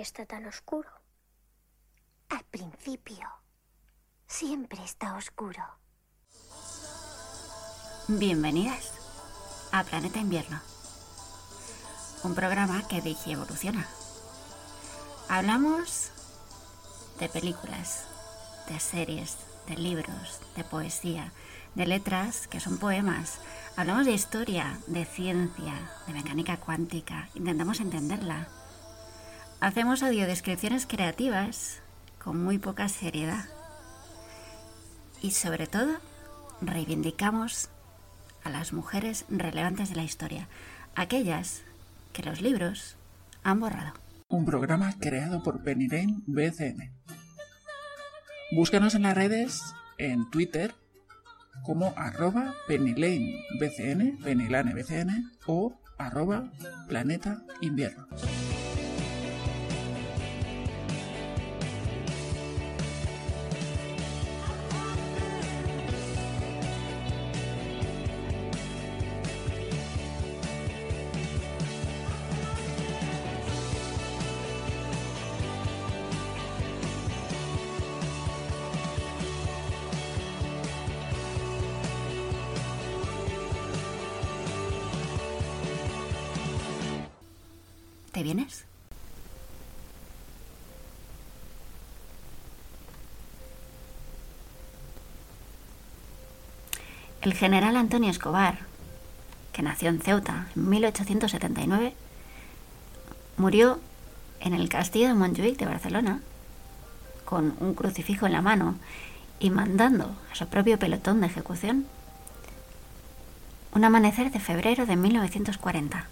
¿Por qué está tan oscuro? Al principio, siempre está oscuro. Bienvenidas a Planeta Invierno, un programa que dije evoluciona. Hablamos de películas, de series, de libros, de poesía, de letras que son poemas. Hablamos de historia, de ciencia, de mecánica cuántica, intentamos entenderla. Hacemos audiodescripciones creativas con muy poca seriedad. Y sobre todo, reivindicamos a las mujeres relevantes de la historia, aquellas que los libros han borrado. Un programa creado por Lane BCN. Búscanos en las redes, en Twitter, como arroba pennylanebcn, pennylanebcn o arroba planeta invierno. General Antonio Escobar, que nació en Ceuta en 1879, murió en el castillo de Montjuic de Barcelona con un crucifijo en la mano y mandando a su propio pelotón de ejecución un amanecer de febrero de 1940.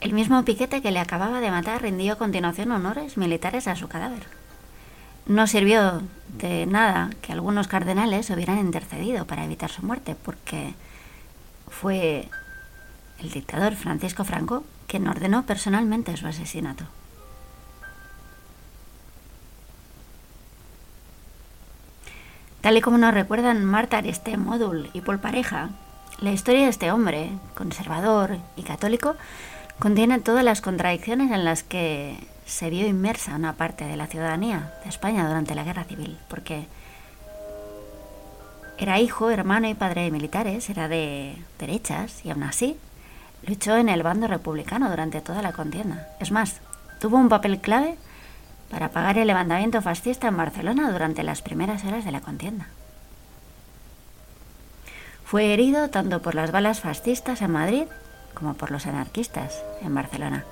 El mismo piquete que le acababa de matar rindió a continuación honores militares a su cadáver. No sirvió de nada que algunos cardenales hubieran intercedido para evitar su muerte, porque fue el dictador Francisco Franco quien ordenó personalmente su asesinato. Tal y como nos recuerdan Marta Ariste Modul y Paul Pareja, la historia de este hombre, conservador y católico, contiene todas las contradicciones en las que se vio inmersa una parte de la ciudadanía de España durante la Guerra Civil, porque era hijo, hermano y padre de militares, era de derechas y aún así luchó en el bando republicano durante toda la contienda. Es más, tuvo un papel clave para apagar el levantamiento fascista en Barcelona durante las primeras horas de la contienda. Fue herido tanto por las balas fascistas en Madrid como por los anarquistas en Barcelona.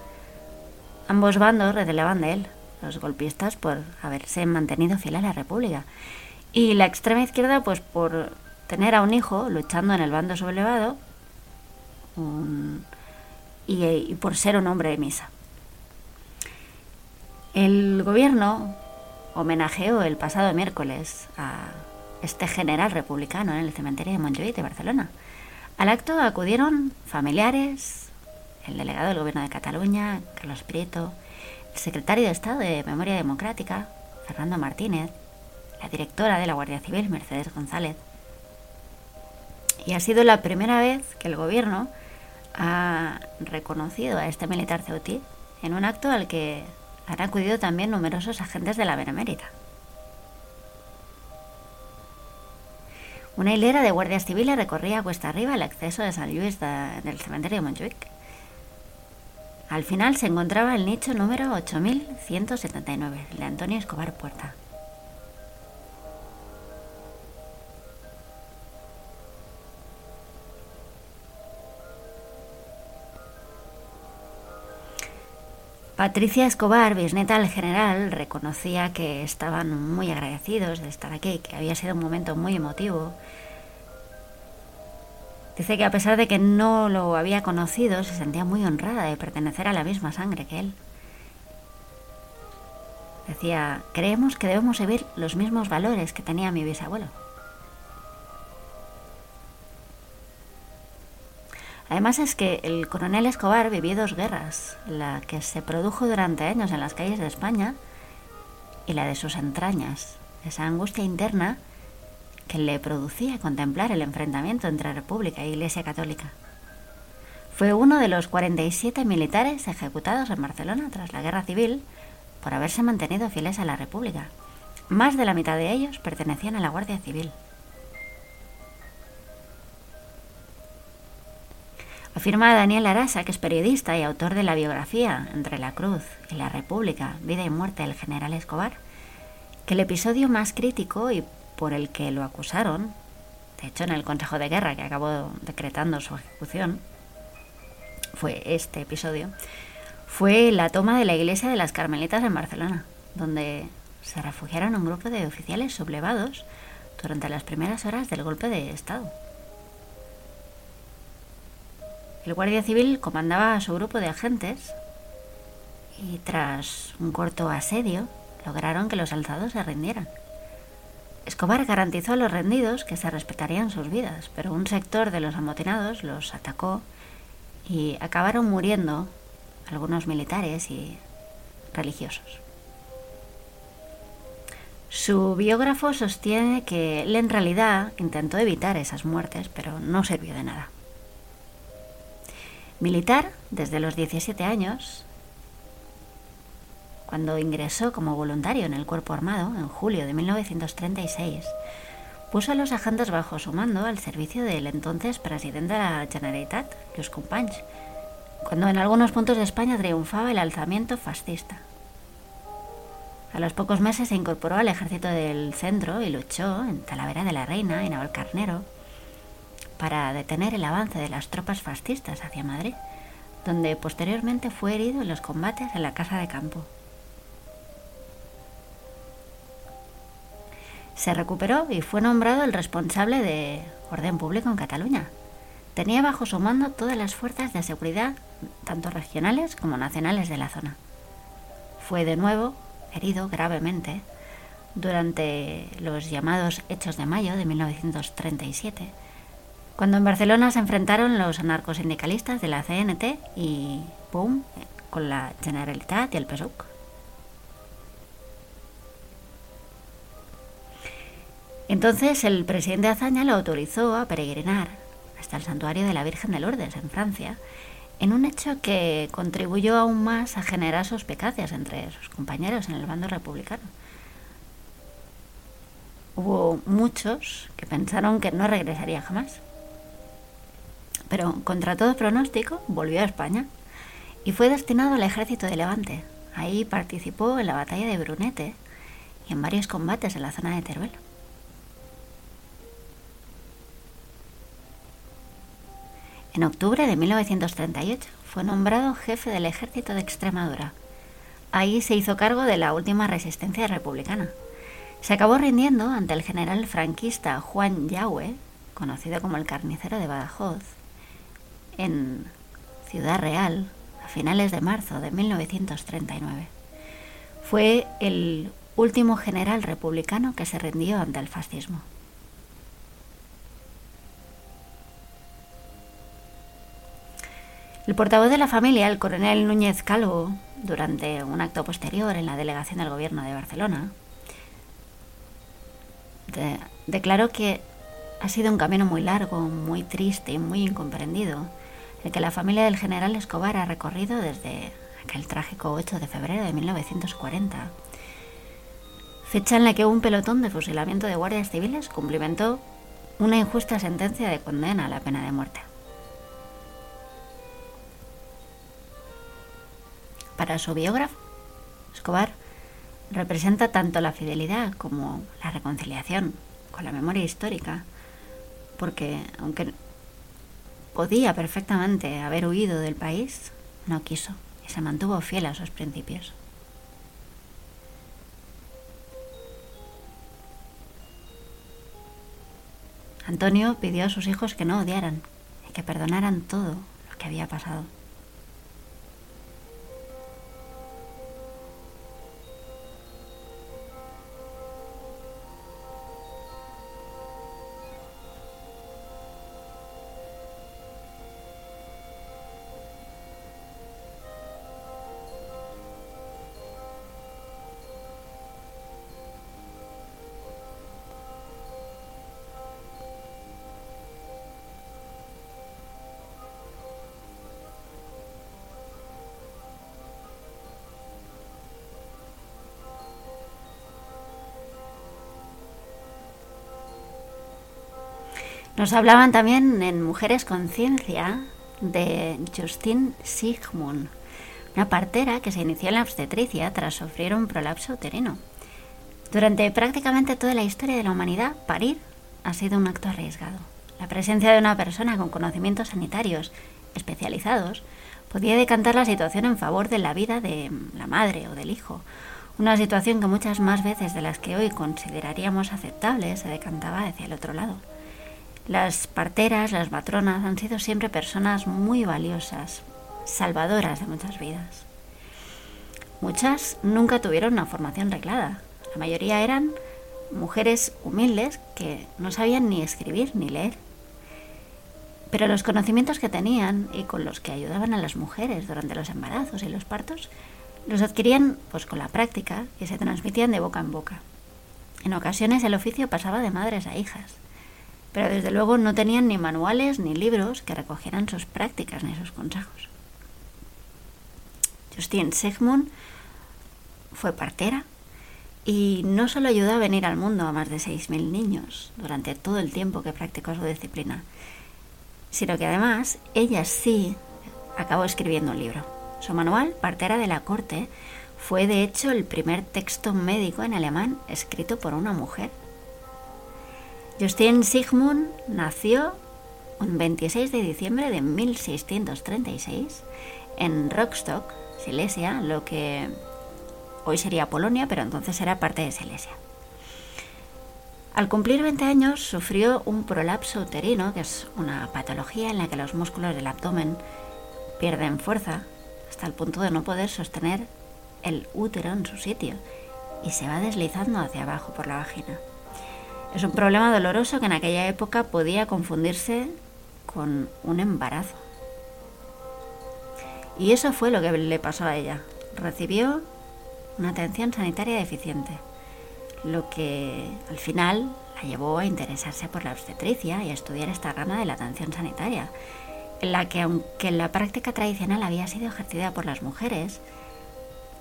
Ambos bandos relevan de él, los golpistas por haberse mantenido fiel a la República y la extrema izquierda pues por tener a un hijo luchando en el bando sublevado y, por ser un hombre de misa. El gobierno homenajeó el pasado miércoles a este general republicano en el cementerio de Montjuïc de Barcelona. Al acto acudieron familiares, el delegado del Gobierno de Cataluña, Carlos Prieto, el secretario de Estado de Memoria Democrática, Fernando Martínez, la directora de la Guardia Civil, Mercedes González. Y ha sido la primera vez que el Gobierno ha reconocido a este militar ceutí en un acto al que han acudido también numerosos agentes de la Benemérita. Una hilera de guardias civiles recorría cuesta arriba el acceso de San Luis de- del cementerio de Montjuic. Al final se encontraba el nicho número 8179, el de Antonio Escobar Puerta. Patricia Escobar, bisnieta del general, reconocía que estaban muy agradecidos de estar aquí, que había sido un momento muy emotivo. Dice que a pesar de que no lo había conocido, se sentía muy honrada de pertenecer a la misma sangre que él. Decía, creemos que debemos seguir los mismos valores que tenía mi bisabuelo. Además es que el coronel Escobar vivió dos guerras, la que se produjo durante años en las calles de España y la de sus entrañas, esa angustia interna que le producía contemplar el enfrentamiento entre República e Iglesia Católica. Fue uno de los 47 militares ejecutados en Barcelona tras la Guerra Civil por haberse mantenido fieles a la República. Más de la mitad de ellos pertenecían a la Guardia Civil. Afirma Daniel Arasa, que es periodista y autor de la biografía Entre la Cruz y la República, Vida y Muerte del general Escobar, que el episodio más crítico y por el que lo acusaron, de hecho en el Consejo de Guerra que acabó decretando su ejecución, fue este episodio, fue la toma de la iglesia de las Carmelitas en Barcelona, donde se refugiaron un grupo de oficiales sublevados durante las primeras horas del golpe de Estado. El Guardia Civil comandaba a su grupo de agentes y tras un corto asedio lograron que los alzados se rindieran. Escobar garantizó a los rendidos que se respetarían sus vidas, pero un sector de los amotinados los atacó y acabaron muriendo algunos militares y religiosos. Su biógrafo sostiene que él en realidad intentó evitar esas muertes, pero no sirvió de nada. Militar desde los 17 años, cuando ingresó como voluntario en el Cuerpo Armado en julio de 1936, puso a los agentes bajo su mando al servicio del entonces presidente de la Generalitat, Lluís Companys, cuando en algunos puntos de España triunfaba el alzamiento fascista. A los pocos meses se incorporó al ejército del centro y luchó en Talavera de la Reina y Navalcarnero para detener el avance de las tropas fascistas hacia Madrid, donde posteriormente fue herido en los combates en la Casa de Campo. Se recuperó y fue nombrado el responsable de orden público en Cataluña. Tenía bajo su mando todas las fuerzas de seguridad, tanto regionales como nacionales de la zona. Fue de nuevo herido gravemente durante los llamados Hechos de Mayo de 1937, cuando en Barcelona se enfrentaron los anarcosindicalistas de la CNT y ¡pum! con la Generalitat y el PSUC. Entonces el presidente Azaña lo autorizó a peregrinar hasta el santuario de la Virgen de Lourdes, en Francia, en un hecho que contribuyó aún más a generar suspicacias entre sus compañeros en el bando republicano. Hubo muchos que pensaron que no regresaría jamás. Pero contra todo pronóstico volvió a España y fue destinado al ejército de Levante. Ahí participó en la batalla de Brunete y en varios combates en la zona de Teruel. En octubre de 1938 fue nombrado jefe del ejército de Extremadura. Ahí se hizo cargo de la última resistencia republicana. Se acabó rindiendo ante el general franquista Juan Yahue, conocido como el carnicero de Badajoz, en Ciudad Real a finales de marzo de 1939. Fue el último general republicano que se rindió ante el fascismo. El portavoz de la familia, el coronel Núñez Calvo, durante un acto posterior en la delegación del gobierno de Barcelona, declaró que ha sido un camino muy largo, muy triste y muy incomprendido, el que la familia del general Escobar ha recorrido desde aquel trágico 8 de febrero de 1940, fecha en la que un pelotón de fusilamiento de guardias civiles cumplimentó una injusta sentencia de condena a la pena de muerte. Para su biógrafo, Escobar representa tanto la fidelidad como la reconciliación con la memoria histórica, porque aunque podía perfectamente haber huido del país, no quiso y se mantuvo fiel a sus principios. Antonio pidió a sus hijos que no odiaran, que perdonaran todo lo que había pasado. Nos hablaban también en Mujeres Conciencia de Justine Sigmund, una partera que se inició en la obstetricia tras sufrir un prolapso uterino. Durante prácticamente toda la historia de la humanidad, parir ha sido un acto arriesgado. La presencia de una persona con conocimientos sanitarios especializados podía decantar la situación en favor de la vida de la madre o del hijo, una situación que muchas más veces de las que hoy consideraríamos aceptable se decantaba hacia el otro lado. Las parteras, las matronas han sido siempre personas muy valiosas, salvadoras de muchas vidas. Muchas nunca tuvieron una formación reglada. La mayoría eran mujeres humildes que no sabían ni escribir ni leer. Pero los conocimientos que tenían y con los que ayudaban a las mujeres durante los embarazos y los partos los adquirían pues con la práctica y se transmitían de boca en boca. En ocasiones el oficio pasaba de madres a hijas pero desde luego no tenían ni manuales ni libros que recogieran sus prácticas ni sus consejos. Justine Sigmund fue partera y no solo ayudó a venir al mundo a más de 6.000 niños durante todo el tiempo que practicó su disciplina, sino que además ella sí acabó escribiendo un libro. Su manual, Partera de la Corte, fue de hecho el primer texto médico en alemán escrito por una mujer Justin Sigmund nació un 26 de diciembre de 1636 en Rostock, Silesia, lo que hoy sería Polonia, pero entonces era parte de Silesia. Al cumplir 20 años sufrió un prolapso uterino, que es una patología en la que los músculos del abdomen pierden fuerza hasta el punto de no poder sostener el útero en su sitio y se va deslizando hacia abajo por la vagina. Es un problema doloroso que en aquella época podía confundirse con un embarazo. Y eso fue lo que le pasó a ella. Recibió una atención sanitaria deficiente, lo que al final la llevó a interesarse por la obstetricia y a estudiar esta rama de la atención sanitaria, en la que aunque la práctica tradicional había sido ejercida por las mujeres,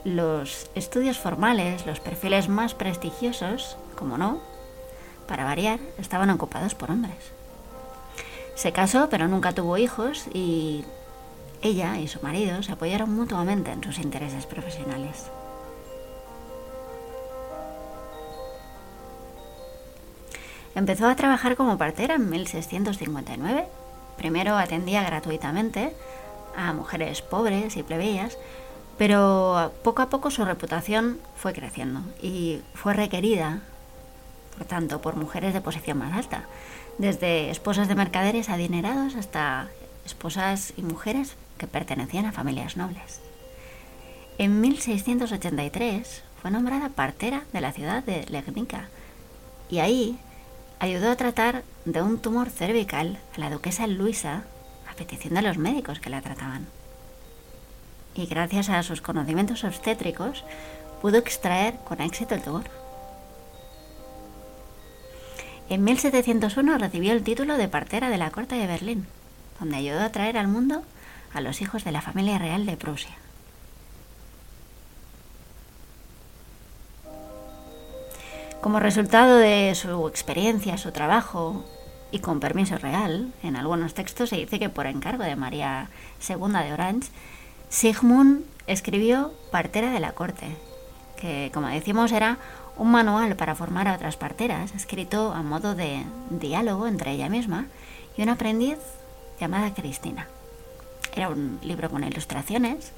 los estudios formales, los perfiles más prestigiosos, como no, para variar, estaban ocupados por hombres. Se casó, pero nunca tuvo hijos y ella y su marido se apoyaron mutuamente en sus intereses profesionales. Empezó a trabajar como partera en 1659. Primero atendía gratuitamente a mujeres pobres y plebeyas, pero poco a poco su reputación fue creciendo y fue requerida por tanto, por mujeres de posición más alta, desde esposas de mercaderes adinerados hasta esposas y mujeres que pertenecían a familias nobles. En 1683 fue nombrada partera de la ciudad de Legnica y ahí ayudó a tratar de un tumor cervical a la duquesa Luisa a petición de los médicos que la trataban. Y gracias a sus conocimientos obstétricos pudo extraer con éxito el tumor. En 1701 recibió el título de partera de la corte de Berlín, donde ayudó a traer al mundo a los hijos de la familia real de Prusia. Como resultado de su experiencia, su trabajo y con permiso real, en algunos textos se dice que por encargo de María II de Orange, Sigmund escribió Partera de la Corte, que como decimos era un manual para formar a otras parteras, escrito a modo de diálogo entre ella misma y una aprendiz llamada Cristina. Era un libro con ilustraciones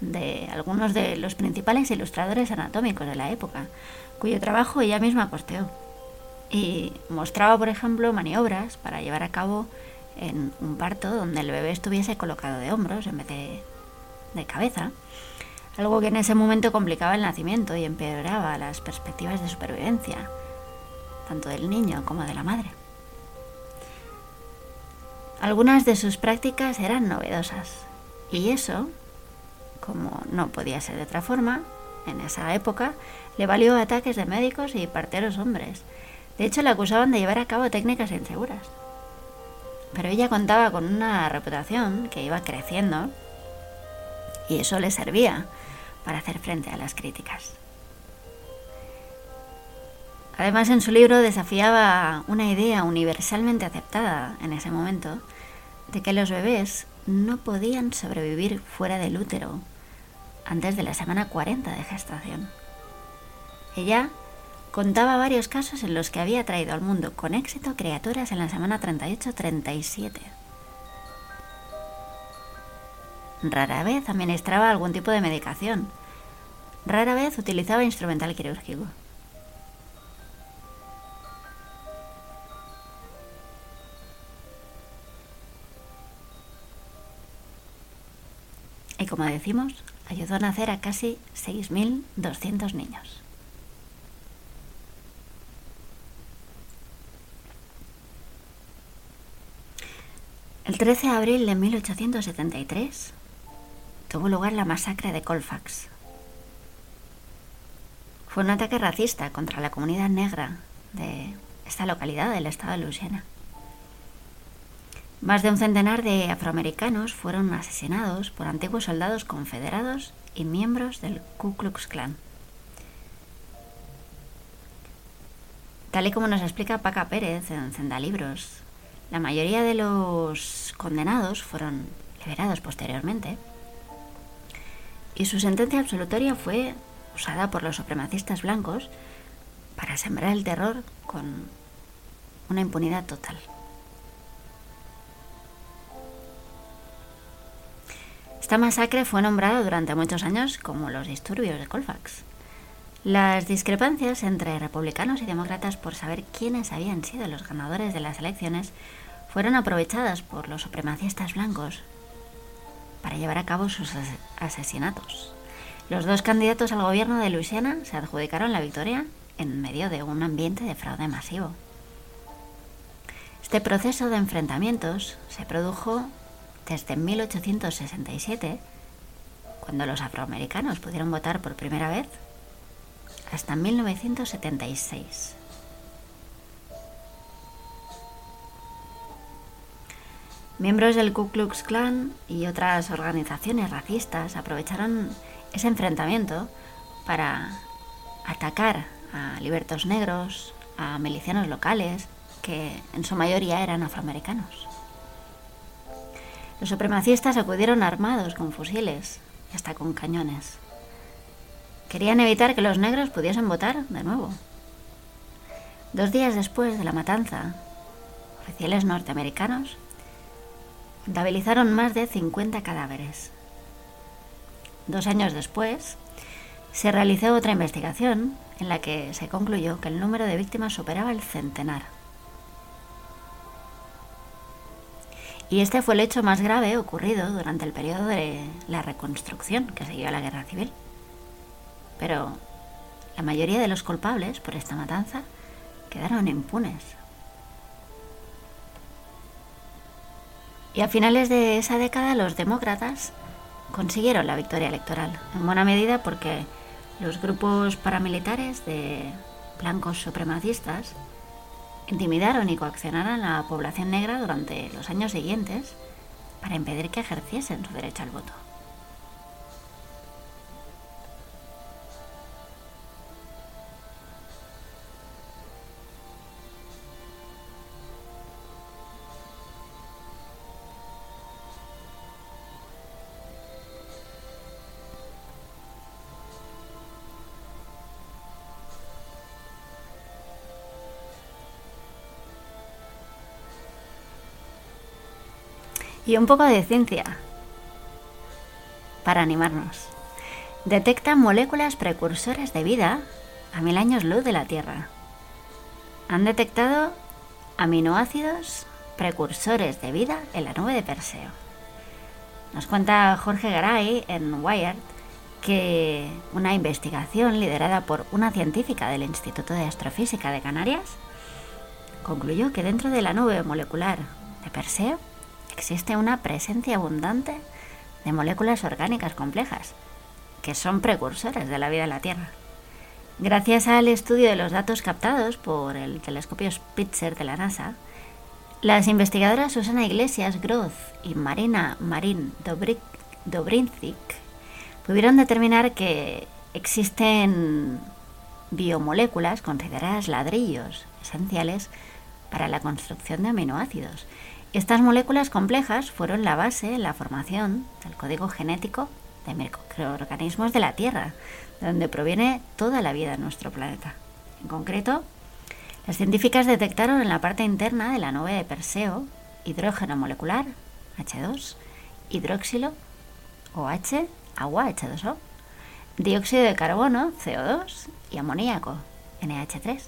de algunos de los principales ilustradores anatómicos de la época, cuyo trabajo ella misma costeó. Y mostraba, por ejemplo, maniobras para llevar a cabo en un parto donde el bebé estuviese colocado de hombros en vez de, de cabeza, algo que en ese momento complicaba el nacimiento y empeoraba las perspectivas de supervivencia, tanto del niño como de la madre. Algunas de sus prácticas eran novedosas y eso, como no podía ser de otra forma, en esa época le valió ataques de médicos y parteros hombres. De hecho, le acusaban de llevar a cabo técnicas inseguras. Pero ella contaba con una reputación que iba creciendo y eso le servía para hacer frente a las críticas. Además, en su libro desafiaba una idea universalmente aceptada en ese momento de que los bebés no podían sobrevivir fuera del útero antes de la semana 40 de gestación. Ella contaba varios casos en los que había traído al mundo con éxito criaturas en la semana 38-37. Rara vez administraba algún tipo de medicación. Rara vez utilizaba instrumental quirúrgico. Y como decimos, ayudó a nacer a casi 6.200 niños. El 13 de abril de 1873 tuvo lugar la masacre de Colfax. Fue un ataque racista contra la comunidad negra de esta localidad del estado de Luisiana. Más de un centenar de afroamericanos fueron asesinados por antiguos soldados confederados y miembros del Ku Klux Klan. Tal y como nos explica Paca Pérez en Zendalibros, la mayoría de los condenados fueron liberados posteriormente y su sentencia absolutoria fue usada por los supremacistas blancos para sembrar el terror con una impunidad total. Esta masacre fue nombrada durante muchos años como los disturbios de Colfax. Las discrepancias entre republicanos y demócratas por saber quiénes habían sido los ganadores de las elecciones fueron aprovechadas por los supremacistas blancos para llevar a cabo sus asesinatos. Los dos candidatos al gobierno de Luisiana se adjudicaron la victoria en medio de un ambiente de fraude masivo. Este proceso de enfrentamientos se produjo desde 1867, cuando los afroamericanos pudieron votar por primera vez, hasta 1976. Miembros del Ku Klux Klan y otras organizaciones racistas aprovecharon ese enfrentamiento para atacar a libertos negros, a milicianos locales, que en su mayoría eran afroamericanos. Los supremacistas acudieron armados con fusiles y hasta con cañones. Querían evitar que los negros pudiesen votar de nuevo. Dos días después de la matanza, oficiales norteamericanos contabilizaron más de 50 cadáveres. Dos años después, se realizó otra investigación en la que se concluyó que el número de víctimas superaba el centenar. Y este fue el hecho más grave ocurrido durante el periodo de la reconstrucción que siguió a la guerra civil. Pero la mayoría de los culpables por esta matanza quedaron impunes. Y a finales de esa década los demócratas consiguieron la victoria electoral, en buena medida porque los grupos paramilitares de blancos supremacistas intimidaron y coaccionaron a la población negra durante los años siguientes para impedir que ejerciesen su derecho al voto. Y un poco de ciencia para animarnos. Detectan moléculas precursoras de vida a mil años luz de la Tierra. Han detectado aminoácidos precursores de vida en la nube de Perseo. Nos cuenta Jorge Garay en Wired que una investigación liderada por una científica del Instituto de Astrofísica de Canarias concluyó que dentro de la nube molecular de Perseo existe una presencia abundante de moléculas orgánicas complejas, que son precursores de la vida en la Tierra. Gracias al estudio de los datos captados por el telescopio Spitzer de la NASA, las investigadoras Susana Iglesias Groth y Marina Marín Dobrinzik pudieron determinar que existen biomoléculas consideradas ladrillos esenciales para la construcción de aminoácidos. Estas moléculas complejas fueron la base en la formación del código genético de microorganismos de la Tierra, de donde proviene toda la vida en nuestro planeta. En concreto, las científicas detectaron en la parte interna de la nube de Perseo hidrógeno molecular, H2, hidróxilo, OH, agua, H2O, dióxido de carbono, CO2 y amoníaco, NH3,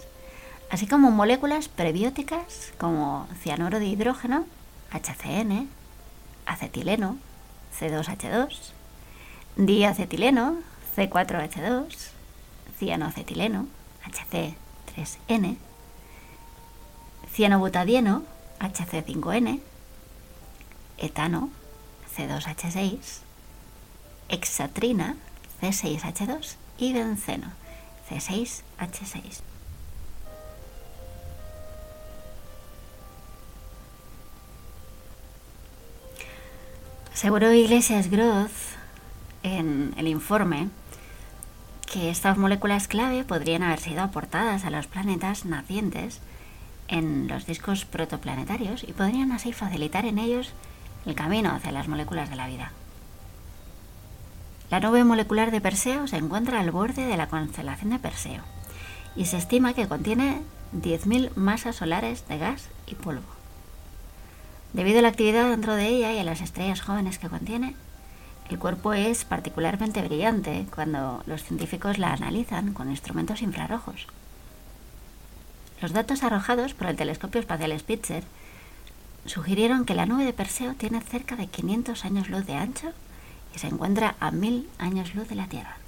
así como moléculas prebióticas como cianuro de hidrógeno, HCN, acetileno, C2H2, diacetileno, C4H2, cianoacetileno, HC3N, cianobutadieno, HC5N, etano, C2H6, hexatrina, C6H2 y benceno, C6H6. Seguro Iglesias Groth en el informe que estas moléculas clave podrían haber sido aportadas a los planetas nacientes en los discos protoplanetarios y podrían así facilitar en ellos el camino hacia las moléculas de la vida. La nube molecular de Perseo se encuentra al borde de la constelación de Perseo y se estima que contiene 10.000 masas solares de gas y polvo. Debido a la actividad dentro de ella y a las estrellas jóvenes que contiene, el cuerpo es particularmente brillante cuando los científicos la analizan con instrumentos infrarrojos. Los datos arrojados por el telescopio espacial Spitzer sugirieron que la nube de Perseo tiene cerca de 500 años luz de ancho y se encuentra a 1000 años luz de la Tierra.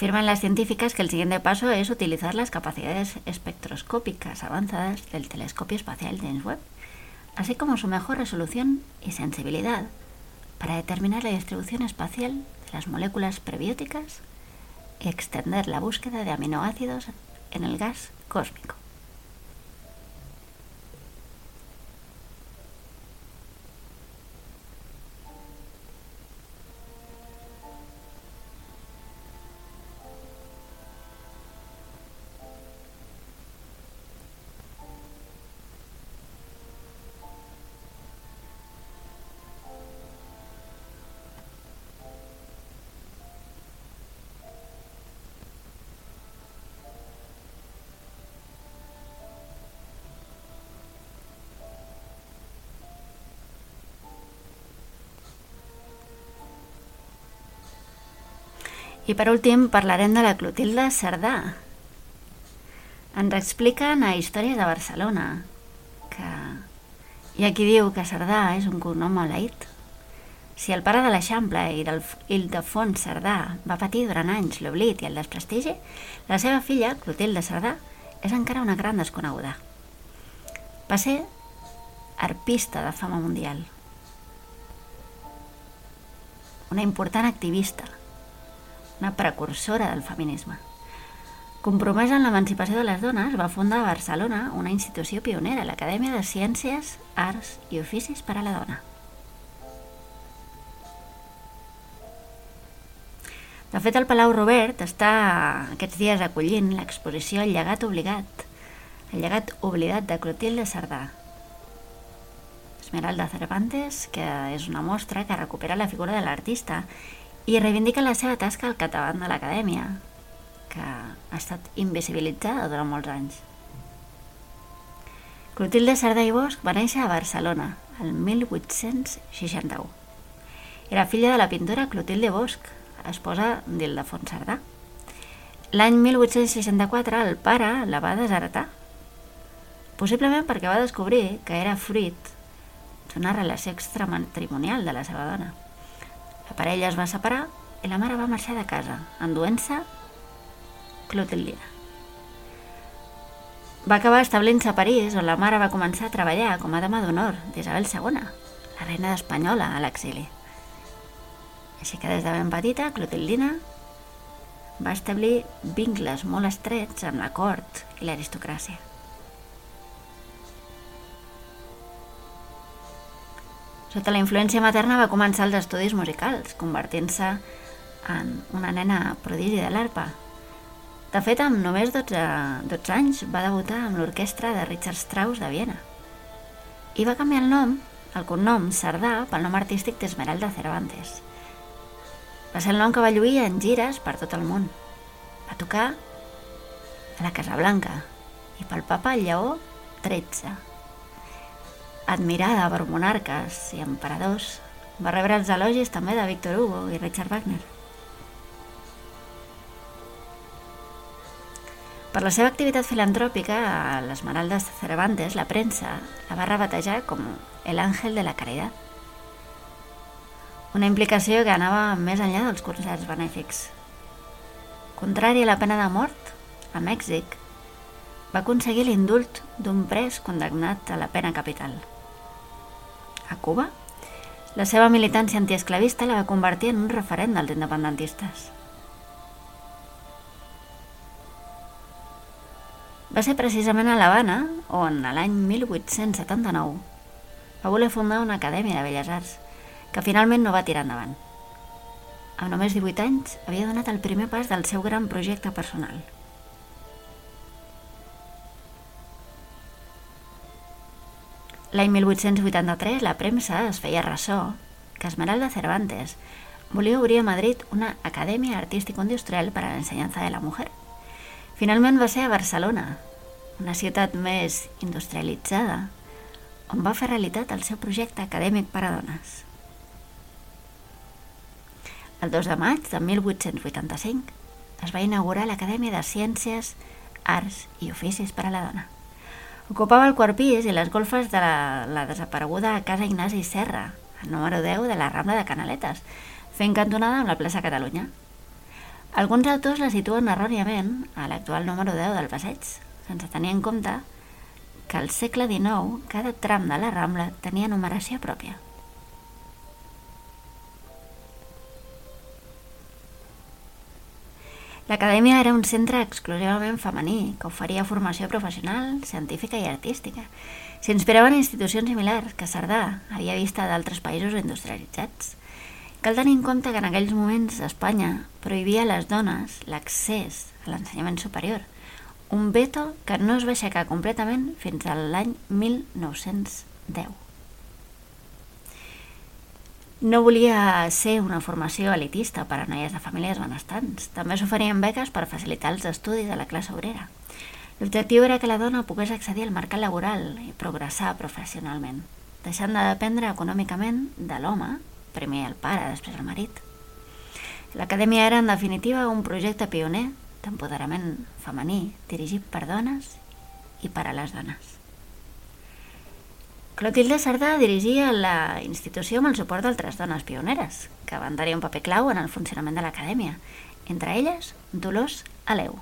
Afirman las científicas que el siguiente paso es utilizar las capacidades espectroscópicas avanzadas del telescopio espacial James Webb, así como su mejor resolución y sensibilidad para determinar la distribución espacial de las moléculas prebióticas y extender la búsqueda de aminoácidos en el gas cósmico. I per últim parlarem de la Clotilde Cerdà. Ens expliquen a Històries de Barcelona que hi ha qui diu que Cerdà és un cognom maleït. Si el pare de l'Eixample i del Ildefons Cerdà va patir durant anys l'oblit i el desprestigi, la seva filla, Clotilde Cerdà, és encara una gran desconeguda. Va ser arpista de fama mundial. Una important activista una precursora del feminisme. Compromesa en l'emancipació de les dones, va fundar a Barcelona una institució pionera, l'Acadèmia de Ciències, Arts i Oficis per a la Dona. De fet, el Palau Robert està aquests dies acollint l'exposició El llegat obligat, el llegat oblidat de Clotilde Cerdà. Esmeralda Cervantes, que és una mostra que recupera la figura de l'artista i reivindica la seva tasca al capdavant de l'acadèmia, que ha estat invisibilitzada durant molts anys. Clotilde Sardà i Bosch va néixer a Barcelona el 1861. Era filla de la pintora Clotilde Bosch, esposa d'Ildefons Sardà. L'any 1864 el pare la va desheretar, possiblement perquè va descobrir que era fruit d'una relació extramatrimonial de la seva dona. La parella es va separar i la mare va marxar de casa, enduent-se Clotildina. Va acabar establint-se a París, on la mare va començar a treballar com a dama d'honor d'Isabel II, la reina espanyola a l'exili. Així que des de ben petita, Clotildina va establir vincles molt estrets amb la cort i l'aristocràcia. Sota la influència materna va començar els estudis musicals, convertint-se en una nena prodigi de l'arpa. De fet, amb només 12, 12 anys va debutar amb l'orquestra de Richard Strauss de Viena. I va canviar el nom, el cognom Sardà, pel nom artístic d'Esmeralda Cervantes. Va ser el nom que va lluir en gires per tot el món. Va tocar a la Casa Blanca i pel papa Lleó XIII. Admirada per monarques i emperadors, va rebre els elogis també de Victor Hugo i Richard Wagner. Per la seva activitat filantròpica, a l'Esmeralda Cervantes, la premsa la va rebatejar com el àngel de la caritat. Una implicació que anava més enllà dels concerts benèfics. Contrari a la pena de mort, a Mèxic va aconseguir l'indult d'un pres condemnat a la pena capital. A Cuba, la seva militància antiesclavista la va convertir en un referent dels independentistes. Va ser precisament a l'Havana on, a l'any 1879, va voler fundar una acadèmia de belles arts, que finalment no va tirar endavant. Amb només 18 anys, havia donat el primer pas del seu gran projecte personal. L'any 1883, la premsa es feia ressò que Esmeralda Cervantes volia obrir a Madrid una acadèmia artística-industrial per a l'ensenyança de la mujer. Finalment va ser a Barcelona, una ciutat més industrialitzada, on va fer realitat el seu projecte acadèmic per a dones. El 2 de maig de 1885 es va inaugurar l'Acadèmia de Ciències, Arts i Oficis per a la Dona. Ocupava el quart pis i les golfes de la, la desapareguda Casa Ignasi Serra, número 10 de la Rambla de Canaletes, fent cantonada amb la plaça Catalunya. Alguns autors la situen erròniament a l'actual número 10 del passeig, sense tenir en compte que al segle XIX cada tram de la Rambla tenia numeració pròpia. L'acadèmia era un centre exclusivament femení que oferia formació professional, científica i artística. S'inspirava en institucions similars que Cerdà havia vist a d'altres països industrialitzats. Cal tenir en compte que en aquells moments Espanya prohibia a les dones l'accés a l'ensenyament superior, un veto que no es va aixecar completament fins a l'any 1910. No volia ser una formació elitista per a noies de famílies benestants. També s'oferien beques per facilitar els estudis de la classe obrera. L'objectiu era que la dona pogués accedir al mercat laboral i progressar professionalment, deixant de dependre econòmicament de l'home primer el pare, després el marit. L'acadèmia era, en definitiva, un projecte pioner d'empoderament femení dirigit per dones i per a les dones. Clotilde Sardà dirigia la institució amb el suport d'altres dones pioneres, que van tenir un paper clau en el funcionament de l'acadèmia, entre elles Dolors Aleu,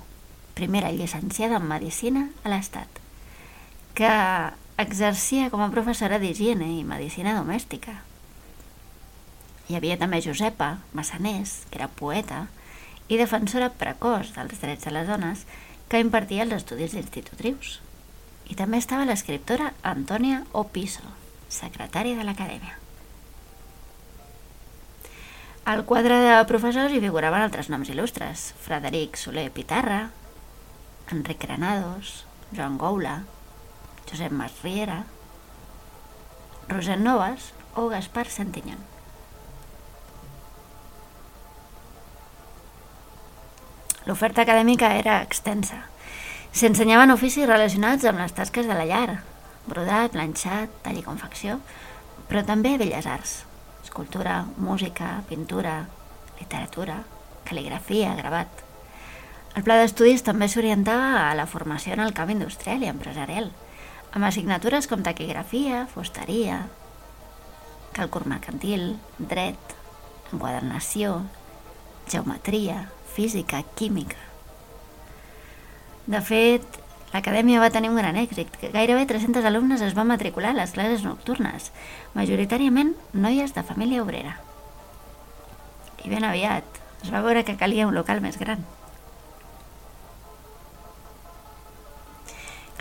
primera llicenciada en Medicina a l'Estat, que exercia com a professora d'higiene i medicina domèstica, hi havia també Josepa Massanés, que era poeta i defensora precoç dels drets de les dones, que impartia els estudis institutrius. I també estava l'escriptora Antònia Opiso, secretària de l'acadèmia. Al quadre de professors hi figuraven altres noms il·lustres, Frederic Soler Pitarra, Enric Granados, Joan Goula, Josep Masriera, Roset Novas o Gaspar Santinyón. L'oferta acadèmica era extensa. S'ensenyaven oficis relacionats amb les tasques de la llar, brodat, planxat, tall i confecció, però també belles arts, escultura, música, pintura, literatura, cal·ligrafia, gravat. El pla d'estudis també s'orientava a la formació en el camp industrial i empresarial, amb assignatures com taquigrafia, fusteria, càlcul mercantil, dret, enquadernació, geometria, física, química. De fet, l'acadèmia va tenir un gran èxit. Gairebé 300 alumnes es van matricular a les classes nocturnes, majoritàriament noies de família obrera. I ben aviat es va veure que calia un local més gran.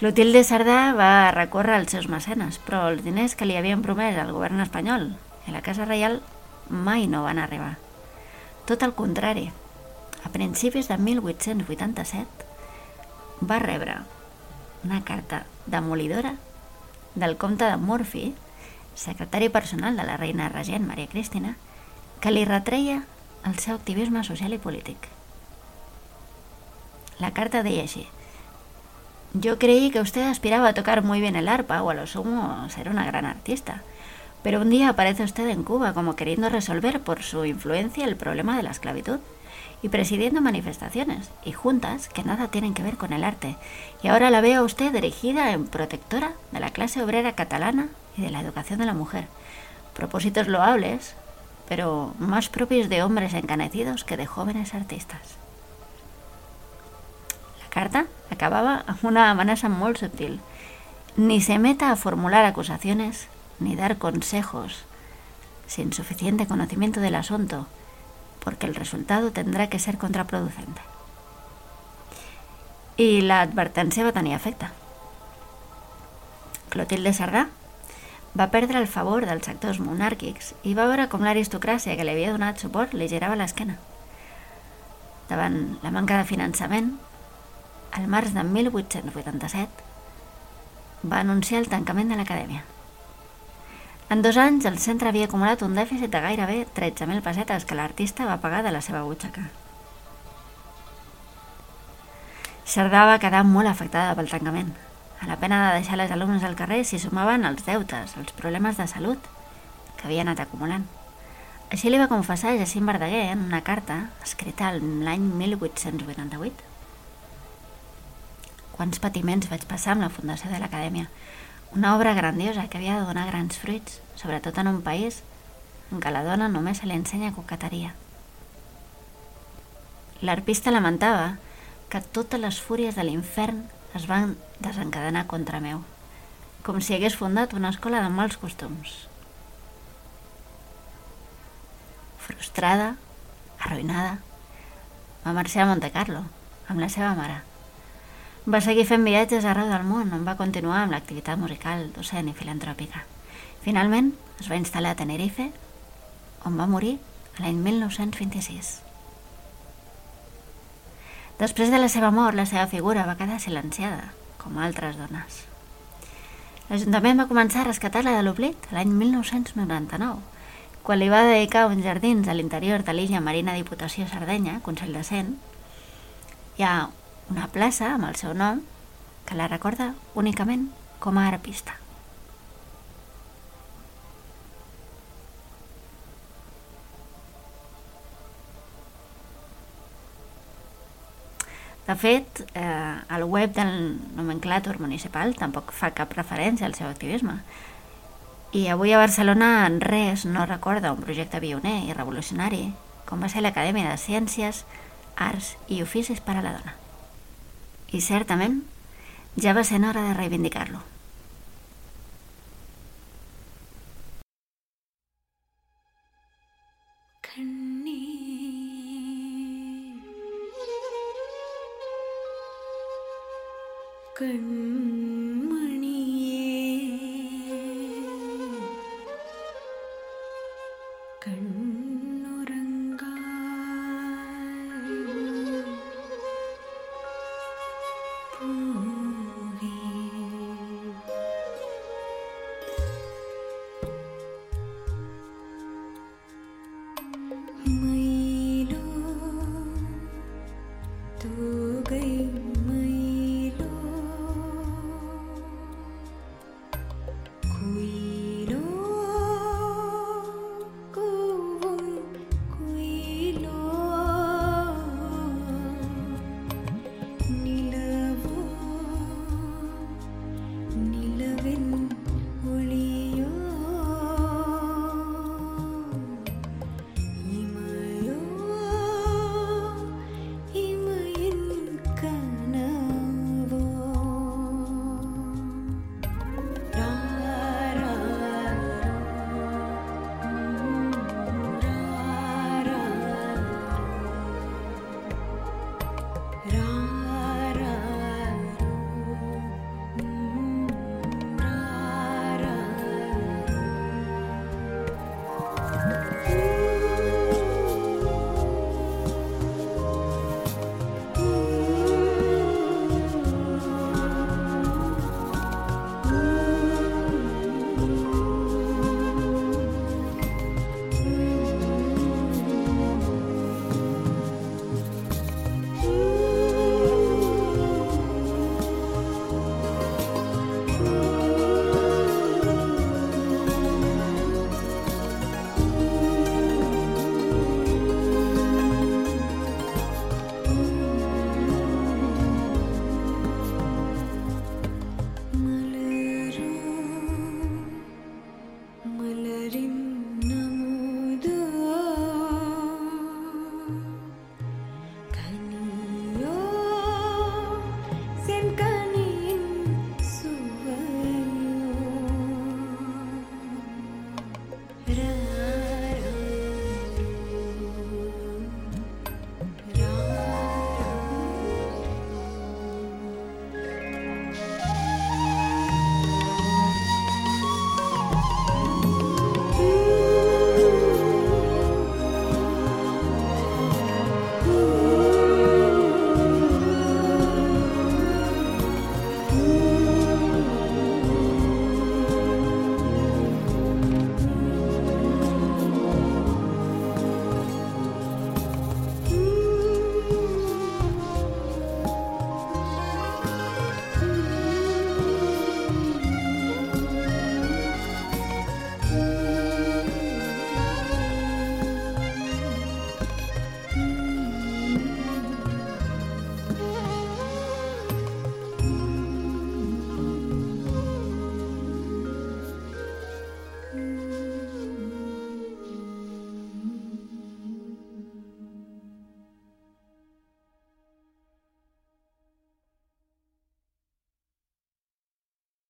Clotilde Sardà va recórrer als seus mecenes, però els diners que li havien promès al govern espanyol i la Casa Reial mai no van arribar. Tot el contrari, a principis de 1887 va rebre una carta demolidora del comte de Murphy, secretari personal de la reina regent Maria Cristina, que li retreia el seu activisme social i polític. La carta deia així Yo creí que usted aspiraba a tocar muy bien el arpa o a lo sumo ser una gran artista. Pero un día aparece usted en Cuba como queriendo resolver por su influencia el problema de la esclavitud y presidiendo manifestaciones y juntas que nada tienen que ver con el arte. Y ahora la veo a usted dirigida en protectora de la clase obrera catalana y de la educación de la mujer. Propósitos loables, pero más propios de hombres encanecidos que de jóvenes artistas. La carta acababa una amenaça molt subtil. Ni se meta a formular acusaciones ni dar consejos sin suficiente conocimiento del asunto, porque el resultado tendrá que ser contraproducente. I l'advertència va tenir efecte. Clotilde Sardà va perdre el favor dels sectors monàrquics i va veure com l'aristocràcia que li havia donat suport li girava l'esquena. Davant la manca de finançament, al març de 1887, va anunciar el tancament de l'acadèmia. En dos anys, el centre havia acumulat un dèficit de gairebé 13.000 pessetes que l'artista va pagar de la seva butxaca. Cerdà va quedar molt afectada pel tancament. A la pena de deixar les alumnes al carrer s'hi sumaven els deutes, els problemes de salut que havia anat acumulant. Així li va confessar Jacint Verdaguer en una carta escrita l'any 1888. Quants patiments vaig passar amb la fundació de l'acadèmia. Una obra grandiosa que havia de donar grans fruits, sobretot en un país en què la dona només se li ensenya coqueteria. L'arpista lamentava que totes les fúries de l'infern es van desencadenar contra meu, com si hagués fundat una escola de mals costums. Frustrada, arruïnada, va marxar a Monte Carlo amb la seva mare va seguir fent viatges arreu del món on va continuar amb l'activitat musical, docent i filantròpica. Finalment es va instal·lar a Tenerife, on va morir l'any 1926. Després de la seva mort, la seva figura va quedar silenciada, com altres dones. L'Ajuntament va començar a rescatar-la de l'oblit l'any 1999, quan li va dedicar uns jardins a l'interior de l'illa Marina Diputació Sardenya, Consell de Cent, hi ha una plaça amb el seu nom que la recorda únicament com a arpista. De fet, eh, el web del nomenclàtor municipal tampoc fa cap referència al seu activisme. I avui a Barcelona res no recorda un projecte pioner i revolucionari com va ser l'Acadèmia de Ciències, Arts i Oficis per a la Dona. I certament ja va ser hora de reivindicar-lo. கண்